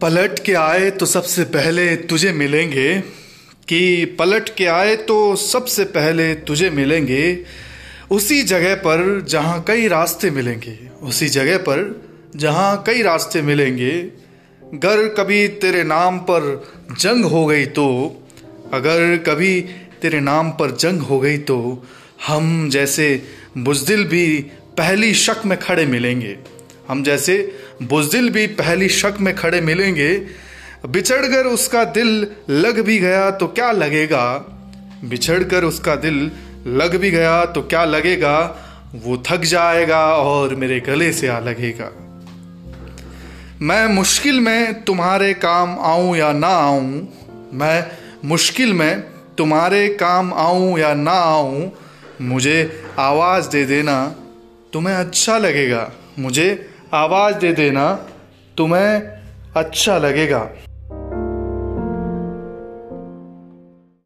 पलट के आए तो सबसे पहले तुझे मिलेंगे। कि पलट के आए तो सबसे पहले तुझे मिलेंगे। उसी जगह पर जहाँ कई रास्ते मिलेंगे। उसी जगह पर जहाँ कई रास्ते मिलेंगे। अगर कभी तेरे नाम पर जंग हो गई तो अगर कभी तेरे नाम पर जंग हो गई तो हम जैसे बुजदिल भी पहली शक में खड़े मिलेंगे। हम जैसे बुजदिल भी पहली शक में खड़े मिलेंगे बिछड़ कर उसका दिल लग भी गया तो क्या लगेगा? बिछड़ कर उसका दिल लग भी गया तो क्या लगेगा? वो थक जाएगा और मेरे गले से आ लगेगा। मैं मुश्किल में तुम्हारे काम आऊँ या ना आऊँ? मैं मुश्किल में तुम्हारे काम आऊँ या ना आऊँ? मुझे आवाज़ दे देना, तुम्हें अच्छा लगेगा। मुझे आवाज़ दे देना तुम्हें अच्छा लगेगा।